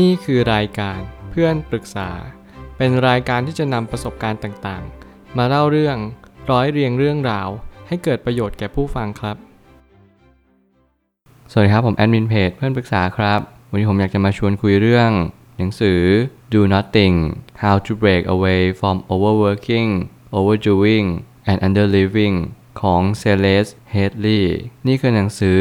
นี่คือรายการเพื่อนปรึกษา เป็นรายการที่จะนำประสบการณ์ต่างๆ มาเล่าเรื่องร้อยเรียงเรื่องราว ให้เกิดประโยชน์แก่ผู้ฟังครับ สวัสดีครับผมแอดมินเพจเพื่อนปรึกษาครับ วันนี้ผมอยากจะมาชวนคุยเรื่อง หนังสือ Do Nothing How to Break Away from Overworking Overdoing and Underliving ของ Celeste Headley นี่คือหนังสือ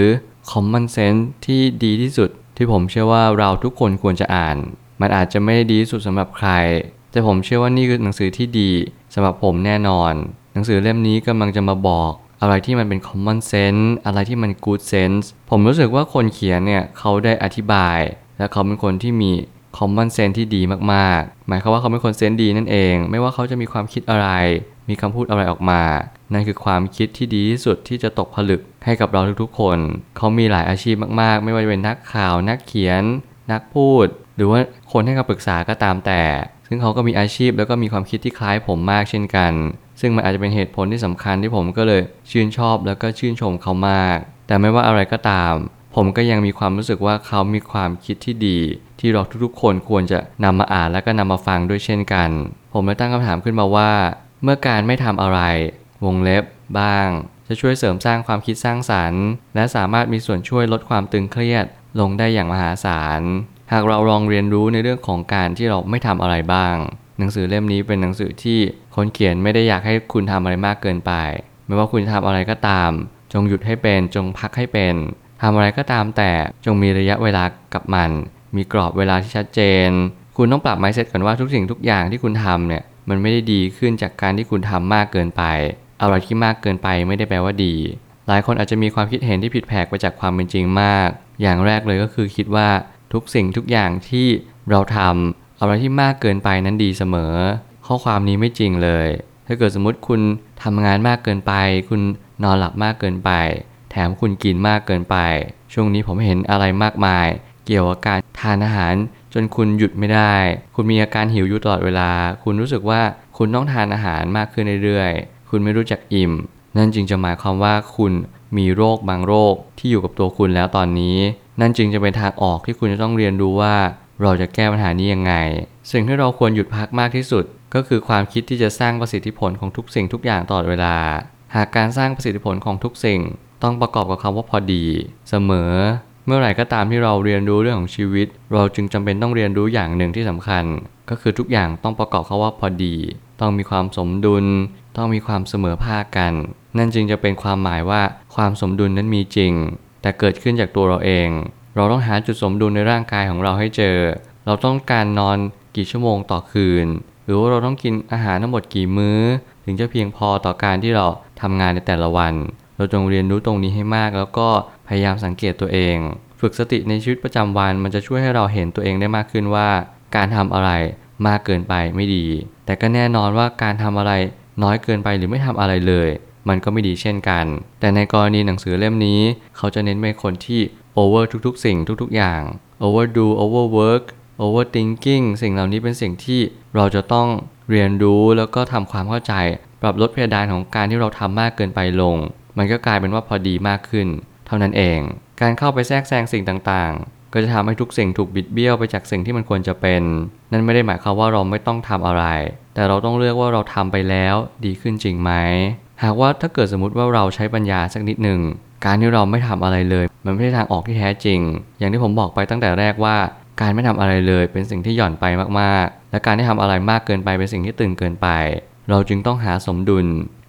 Common Sense ที่ดีที่สุด ที่ผมเชื่อว่าเราทุกคนควรจะอ่าน มันอาจจะไม่ได้ดีที่สุดสำหรับใคร แต่ผมเชื่อว่านี่คือหนังสือที่ดีสำหรับผมแน่นอน หนังสือเล่มนี้กำลังจะมาบอกอะไรที่มันเป็น common sense อะไรที่มัน good sense ผมรู้สึกว่าคนเขียนเนี่ยเขาได้อธิบาย และเขาเป็นคนที่มี common sense ที่ดีมากๆ หมายความว่าเขาเป็นคนเซนส์ดีนั่นเอง ไม่ว่าเขาจะมีความคิดอะไร มีคำพูดอะไรออกมา นั่นคือความคิดที่ดีที่สุดที่จะตกผลึกให้กับเราทุกๆคน เขามีหลายอาชีพมากๆ ไม่ว่าจะเป็นนักข่าว นักเขียน นักพูด หรือว่าคนให้คำปรึกษาก็ตามแต่ ซึ่งเขาก็มีอาชีพแล้วก็มีความคิดที่คล้ายผมมากเช่นกัน ซึ่งมันอาจจะเป็นเหตุผลที่สำคัญที่ผมก็เลยชื่นชอบแล้วก็ชื่นชมเขามาก แต่ไม่ว่าอะไรก็ตาม ผมก็ยังมีความรู้สึกว่าเขามีความคิดที่ดี ที่เราทุกๆ คนควรจะนำมาอ่านและก็นำมาฟังด้วยเช่นกัน ผมเลยตั้งคำถามขึ้นมาว่า เมื่อการไม่ทำอะไร วงเล็บ บ้าง จะช่วยเสริมสร้างความคิดสร้างสรรค์ และสามารถมีส่วนช่วยลดความตึงเครียด ลงได้อย่างมหาศาล หากเราลองเรียนรู้ในเรื่องของการที่เราไม่ทำอะไรบ้าง หนังสือเล่มนี้เป็นหนังสือที่คนเขียนไม่ได้อยากให้คุณทำอะไรมากเกินไป ไม่ว่าคุณจะทำอะไรก็ตาม จงหยุดให้เป็นจงพักให้เป็นทำอะไรก็ตามแต่จงมีระยะเวลากับมัน มีกรอบเวลาที่ชัดเจน คุณต้องปรับ mindset ก่อนว่าทุกสิ่งทุกอย่างที่คุณทำเนี่ยมันไม่ได้ดีขึ้นจากการที่คุณทำมากเกินไป อะไรที่มากเกินไปไม่ได้แปลว่าดี หลายคนอาจจะมีความคิดเห็นที่ผิดแผกไปจากความเป็นจริงมาก อย่างแรกเลยก็คือคิดว่าทุกสิ่งทุกอย่างที่เราทำอะไรที่มากเกินไปนั้นดีเสมอ ข้อความนี้ไม่จริงเลย ถ้าเกิดสมมติคุณทำงานมากเกินไป คุณนอนหลับมากเกินไป แถมคุณกินมากเกินไป ช่วงนี้ผมเห็นอะไรมากมาย เกี่ยวกับการทานอาหารจนคุณหยุดไม่ได้ คุณมีอาการหิวอยู่ตลอดเวลา คุณรู้สึกว่าคุณต้องทานอาหารมากขึ้นเรื่อย คุณไม่รู้จักอิ่ม นั่นจึงจะหมายความว่าคุณมีโรคบางโรคที่อยู่กับตัวคุณแล้วตอนนี้ นั่นจึงจะเป็นทางออกที่คุณจะต้องเรียนรู้ว่า เราจะแก้ปัญหานี้ยังไง สิ่งที่เราควรหยุดพักมากที่สุด ก็คือความคิดที่จะสร้างประสิทธิผลของทุกสิ่งทุกอย่างตลอดเวลา หากการสร้างประสิทธิผลของทุกสิ่ง ต้องประกอบกับคำว่าพอดี เสมอ เมื่อไหร่ก็ตามที่เราเรียนรู้เรื่องของชีวิต เราจึงจำเป็นต้องเรียนรู้อย่างหนึ่งที่สำคัญ ก็คือทุกอย่างต้องประกอบคำว่าพอดี ต้องมีความสมดุล ต้องมีความเสมอภาคกัน นั่นจึงจะเป็นความหมายว่าความสมดุลนั้นมีจริง แต่เกิดขึ้นจากตัวเราเอง เราต้องหาจุดสมดุลในร่างกายของเราให้เจอ เราต้องการนอนกี่ชั่วโมงต่อคืน หรือว่าเราต้องกินอาหารทั้งหมดกี่มื้อ ถึงจะเพียงพอต่อการที่เราทำงานในแต่ละวัน เราจงเรียนรู้ตรงนี้ให้มาก แล้วก็พยายามสังเกตตัวเอง ฝึกสติในชีวิตประจำวันมันจะช่วยให้เราเห็นตัวเองได้มากขึ้นว่า การทำอะไรมากเกินไปไม่ดี แต่ก็แน่นอนว่าการทำอะไร น้อยเกินไปหรือไม่ทำอะไรเลย มันก็ไม่ดีเช่นกัน แต่ในกรณีหนังสือเล่มนี้ เขาจะเน้นไปคนที่ over ทุกๆ สิ่งทุกๆอย่าง overdo overwork overthinking สิ่งเหล่านี้เป็นสิ่งที่เราจะต้องเรียนรู้แล้วก็ทำความเข้าใจ ปรับลดเพดานของการที่เราทำมากเกินไปลง มันก็กลายเป็นว่าพอดีมากขึ้น เท่านั้นเอง การเข้าไปแทรกแซงสิ่งต่าง ก็จะทำให้ทุกสิ่งถูกบิดเบี้ยวไปจากสิ่งที่มันควรจะเป็น นั่นไม่ได้หมายความว่าเราไม่ต้องทำอะไร แต่เราต้องเลือกว่าเราทำไปแล้วดีขึ้นจริงไหม หากว่าถ้าเกิดสมมติว่าเราใช้ปัญญาสักนิดหนึ่ง การที่เราไม่ทำอะไรเลย มันไม่ใช่ทางออกที่แท้จริง อย่างที่ผมบอกไปตั้งแต่แรกว่า การไม่ทำอะไรเลยเป็นสิ่งที่หย่อนไปมากๆ และการที่ทำอะไรมากเกินไปเป็นสิ่งที่ตึงเกินไป เราจึงต้องหาสมดุล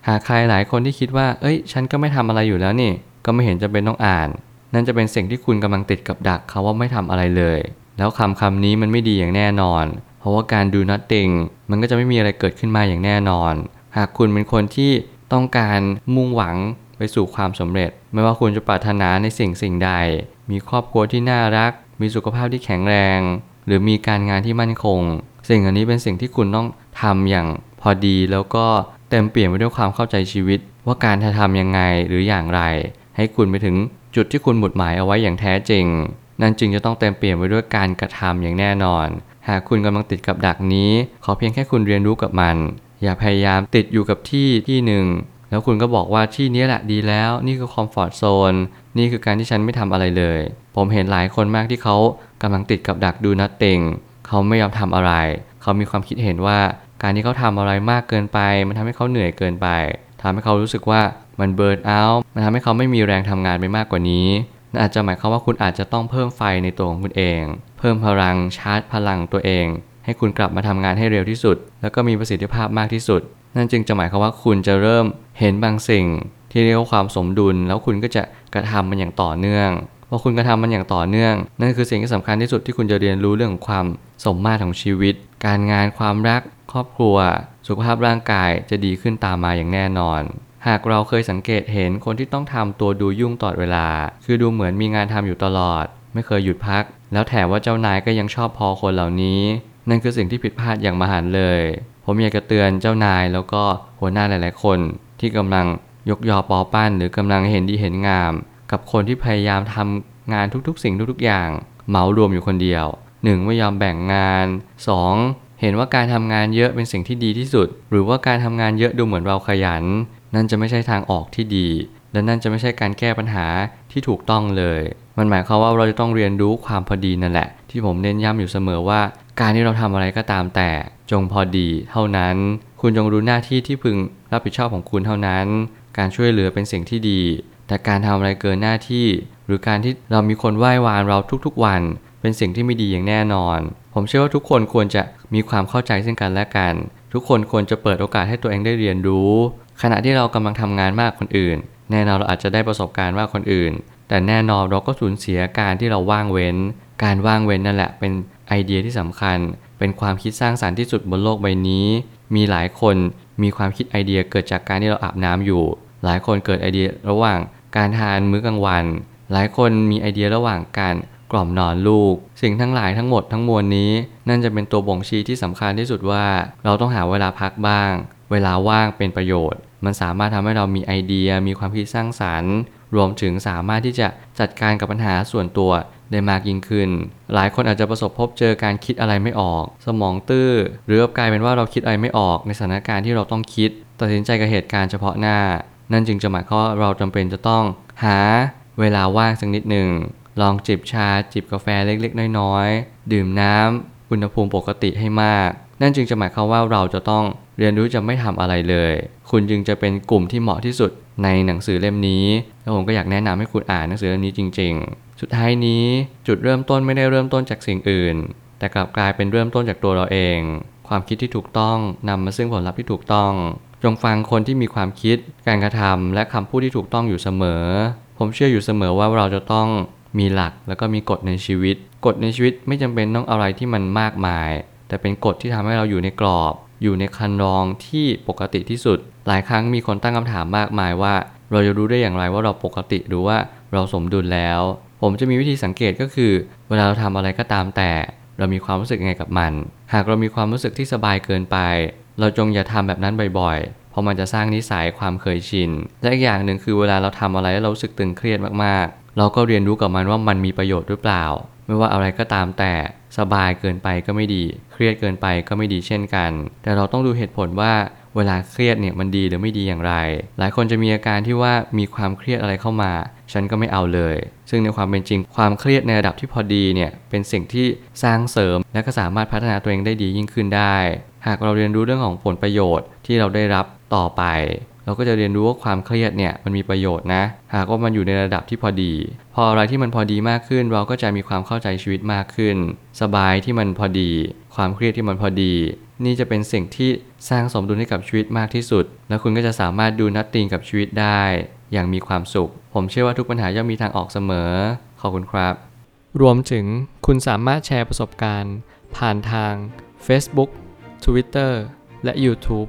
หากใครหลายคนที่คิดว่า เอ้ย ฉันก็ไม่ทำอะไรอยู่แล้วนี่ ก็ไม่เห็นจะเป็นต้องอ่าน นั่นจะเป็นสิ่งที่คุณกำลังติดกับดักเขาว่าไม่ทำอะไรเลย แล้วคำคำนี้มันไม่ดีอย่างแน่นอน เพราะว่าการ do nothing มันก็จะไม่มีอะไรเกิดขึ้นมาอย่างแน่นอน หากคุณเป็นคนที่ต้องการมุ่งหวังไปสู่ความสำเร็จ ไม่ว่าคุณจะปรารถนาในสิ่งสิ่งใด มีครอบครัวที่น่ารัก มีสุขภาพที่แข็งแรง หรือมีการงานที่มั่นคง สิ่งอันนี้เป็นสิ่งที่คุณต้องทำอย่างพอดีแล้วก็เต็มเปลี่ยนไปด้วยความเข้าใจชีวิต ว่าการจะทำยังไงหรืออย่างไร ให้คุณไปถึง จุดที่คุณหมุดหมายเอาไว้อย่างแท้จริง นั่นจึงจะต้องเต็มเปลี่ยนไปด้วยการกระทำอย่างแน่นอน หากคุณกำลังติดกับดักนี้ ขอเพียงแค่คุณเรียนรู้กับมัน อย่าพยายามติดอยู่กับที่ที่หนึ่งแล้วคุณก็บอกว่าที่นี้แหละดีแล้ว นี่คือคอมฟอร์ทโซนนี่คือการที่ฉันไม่ทำอะไรเลย ผมเห็นหลายคนมากที่เขากำลังติดกับดักดูนัตติงเขาไม่ยอมทำอะไร เขามีความคิดเห็นว่าการที่เขาทำอะไรมากเกินไป มันทำให้เขาเหนื่อยเกินไป ทำให้เขารู้สึกว่ามันเบิร์นเอาท์มันทำให้เขาไม่มีแรงทำงานไปมากกว่านี้นั่นอาจจะหมายความว่าคุณอาจจะต้องเพิ่มไฟในตัวของคุณเอง เพิ่มพลังชาร์จพลังตัวเอง ให้คุณกลับมาทำงานให้เร็วที่สุด แล้วก็มีประสิทธิภาพมากที่สุด นั่นจึงจะหมายความว่าคุณจะเริ่มเห็นบางสิ่ง ที่เรียกว่าความสมดุล แล้วคุณก็จะกระทำมันอย่างต่อเนื่องพอคุณกระทำมันอย่างต่อเนื่อง นั่นคือสิ่งที่สำคัญที่สุดที่คุณจะเรียนรู้เรื่องของความสมมาตรของชีวิต การงานความรักครอบครัว สุขภาพร่างกายจะดีขึ้นตามมาอย่างแน่นอน หากเราเคยสังเกตเห็นคนที่ต้องทำตัวดูยุ่งตลอดเวลา คือดูเหมือนมีงานทำอยู่ตลอด ไม่เคยหยุดพัก แล้วแถมว่าเจ้านายก็ยังชอบพอคนเหล่านี้ นั่นคือสิ่งที่ผิดพลาดอย่างมหันต์เลย ผมอยากจะเตือนเจ้านายแล้วก็หัวหน้าหลาย ๆ คนที่กำลังยกยอปอปั้น หรือกำลังเห็นดีเห็นงาม กับคนที่พยายามทำงานทุกๆ สิ่งทุกๆอย่างเหมารวมอยู่คนเดียว 1. ไม่ยอมแบ่งงาน 2. เห็นว่าการทำงานเยอะเป็นสิ่งที่ดีที่สุด หรือว่าการทำงานเยอะดูเหมือนเราขยัน นั่นจะไม่ใช่ทางออกที่ดี และนั่นจะไม่ใช่การแก้ปัญหาที่ถูกต้องเลย มันหมายความว่าเราจะต้องเรียนรู้ความพอดีนั่นแหละ ที่ผมเน้นย้ำอยู่เสมอว่า การที่เราทำอะไรก็ตามแต่ จงพอดีเท่านั้น คุณจงรู้หน้าที่ที่พึงรับผิดชอบของคุณเท่านั้น การช่วยเหลือเป็นสิ่งที่ดี แต่การทำอะไรเกินหน้าที่ หรือการที่เรามีคนไหว้วานเราทุกๆวัน เป็นสิ่งที่ไม่ดีอย่างแน่นอน ผมเชื่อว่าทุกคนควรจะมีความเข้าใจซึ่งกันและกัน ทุกคนควรจะเปิดโอกาสให้ตัวเองได้เรียนรู้ ขณะที่เรากำลังทำงานมากคนอื่น แน่นอนเราอาจจะได้ประสบการณ์มากคนอื่น แต่แน่นอนเราก็สูญเสียการที่เราว่างเว้น การว่างเว้นนั่นแหละเป็นไอเดียที่สำคัญ เป็นความคิดสร้างสารรค์ที่สุดบนโลกใบนี้ มีหลายคนมีความคิดไอเดียเกิดจากการที่เราอาบน้ำอยู่ หลายคนเกิดไอเดียระหว่างการทานมื้อกลางวัน หลายคนมีไอเดียระหว่างการ กล่อมนอนลูก สิ่งทั้งหลายทั้งหมดทั้งมวลนี้ นั่นจะเป็นตัวบ่งชี้ที่สำคัญที่สุดว่า เราต้องหาเวลาพักบ้าง เวลาว่างเป็นประโยชน์ มันสามารถทำให้เรามีไอเดียมีความคิดสร้างสารรค์ รวมถึงสามารถที่จะจัดการกับปัญหาส่วนตัวได้มากยิ่งขึ้น หลายคนอาจจะประสบพบเจอการคิดอะไรไม่ออก สมองตื้อ หรือกลายเป็นว่าเราคิดอะไรไม่ออกในสถานการณ์ที่เราต้องคิด ตัดสินใจกับเหตุการณ์เฉพาะหน้า นั่นจึงจะหมายความว่าเราจำเป็นจะต้องหาเวลาว่างสักนิดหนึ่ง ลองจิบชาจิบกาแฟเล็กๆ น้อยๆ ดื่มน้ำอุณหภูมิปกติให้มาก นั่นจึงจะหมายความว่าเราจะต้องเรียนรู้จะไม่ทำอะไรเลย คุณจึงจะเป็นกลุ่มที่เหมาะที่สุดในหนังสือเล่มนี้ แล้วผมก็อยากแนะนำให้คุณอ่านหนังสือเล่มนี้จริง ๆ สุดท้ายนี้จุดเริ่มต้นไม่ได้เริ่มต้นจากสิ่งอื่น แต่กลับกลายเป็นเริ่มต้นจากตัวเราเอง ความคิดที่ถูกต้องนำมาซึ่งผลลัพธ์ที่ถูกต้อง จงฟังคนที่มีความคิด การกระทำและคำพูดที่ถูกต้องอยู่เสมอ ผมเชื่ออยู่เสมอว่าเราจะต้อง มีหลักแล้วก็มีกฎในชีวิต กฎในชีวิตไม่จำเป็นต้องอะไรที่มันมากมาย แต่เป็นกฎที่ทำให้เราอยู่ในกรอบ อยู่ในคันรองที่ปกติที่สุด หลายครั้งมีคนตั้งคำถามมากมายว่า เราจะรู้ได้อย่างไรว่าเราปกติหรือว่าเราสมดุลแล้ว ผมจะมีวิธีสังเกตก็คือ เวลาเราทำอะไรก็ตามแต่ เรามีความรู้สึกยังไงกับมัน หากเรามีความรู้สึกที่สบายเกินไป เราจงอย่าทำแบบนั้นบ่อยๆเพราะมันจะสร้างนิสัยความเคยชินและอีกอย่างหนึ่งคือเวลาเราทำอะไรแล้วเราสึกตึงเครียดมากๆ เราก็เรียนรู้กับมันว่ามันมีประโยชน์หรือเปล่า ไม่ว่าอะไรก็ตามแต่สบายเกินไปก็ไม่ดี เครียดเกินไปก็ไม่ดีเช่นกัน แต่เราต้องดูเหตุผลว่าเวลาเครียดเนี่ยมันดีหรือไม่ดีอย่างไร หลายคนจะมีอาการที่ว่ามีความเครียดอะไรเข้ามา ฉันก็ไม่เอาเลย ซึ่งในความเป็นจริงความเครียดในระดับที่พอดีเนี่ยเป็นสิ่งที่สร้างเสริม และก็สามารถพัฒนาตัวเองได้ดียิ่งขึ้นได้ หากเราเรียนรู้เรื่องของผลประโยชน์ที่เราได้รับต่อไป เราก็จะเรียนรู้ว่าความเครียดเนี่ยมันมีประโยชน์นะ หากว่ามันอยู่ในระดับที่พอดี พออะไรที่มันพอดีมากขึ้น เราก็จะมีความเข้าใจชีวิตมากขึ้น สบายที่มันพอดี ความเครียดที่มันพอดี นี่จะเป็นสิ่งที่สร้างสมดุลให้กับชีวิตมากที่สุด แล้วคุณก็จะสามารถดูนัตติงกับชีวิตได้ อย่างมีความสุข ผมเชื่อว่าทุกปัญหาย่อมมีทางออกเสมอขอบคุณครับ รวมถึงคุณสามารถแชร์ประสบการณ์ ผ่านทาง Facebook Twitter และ YouTube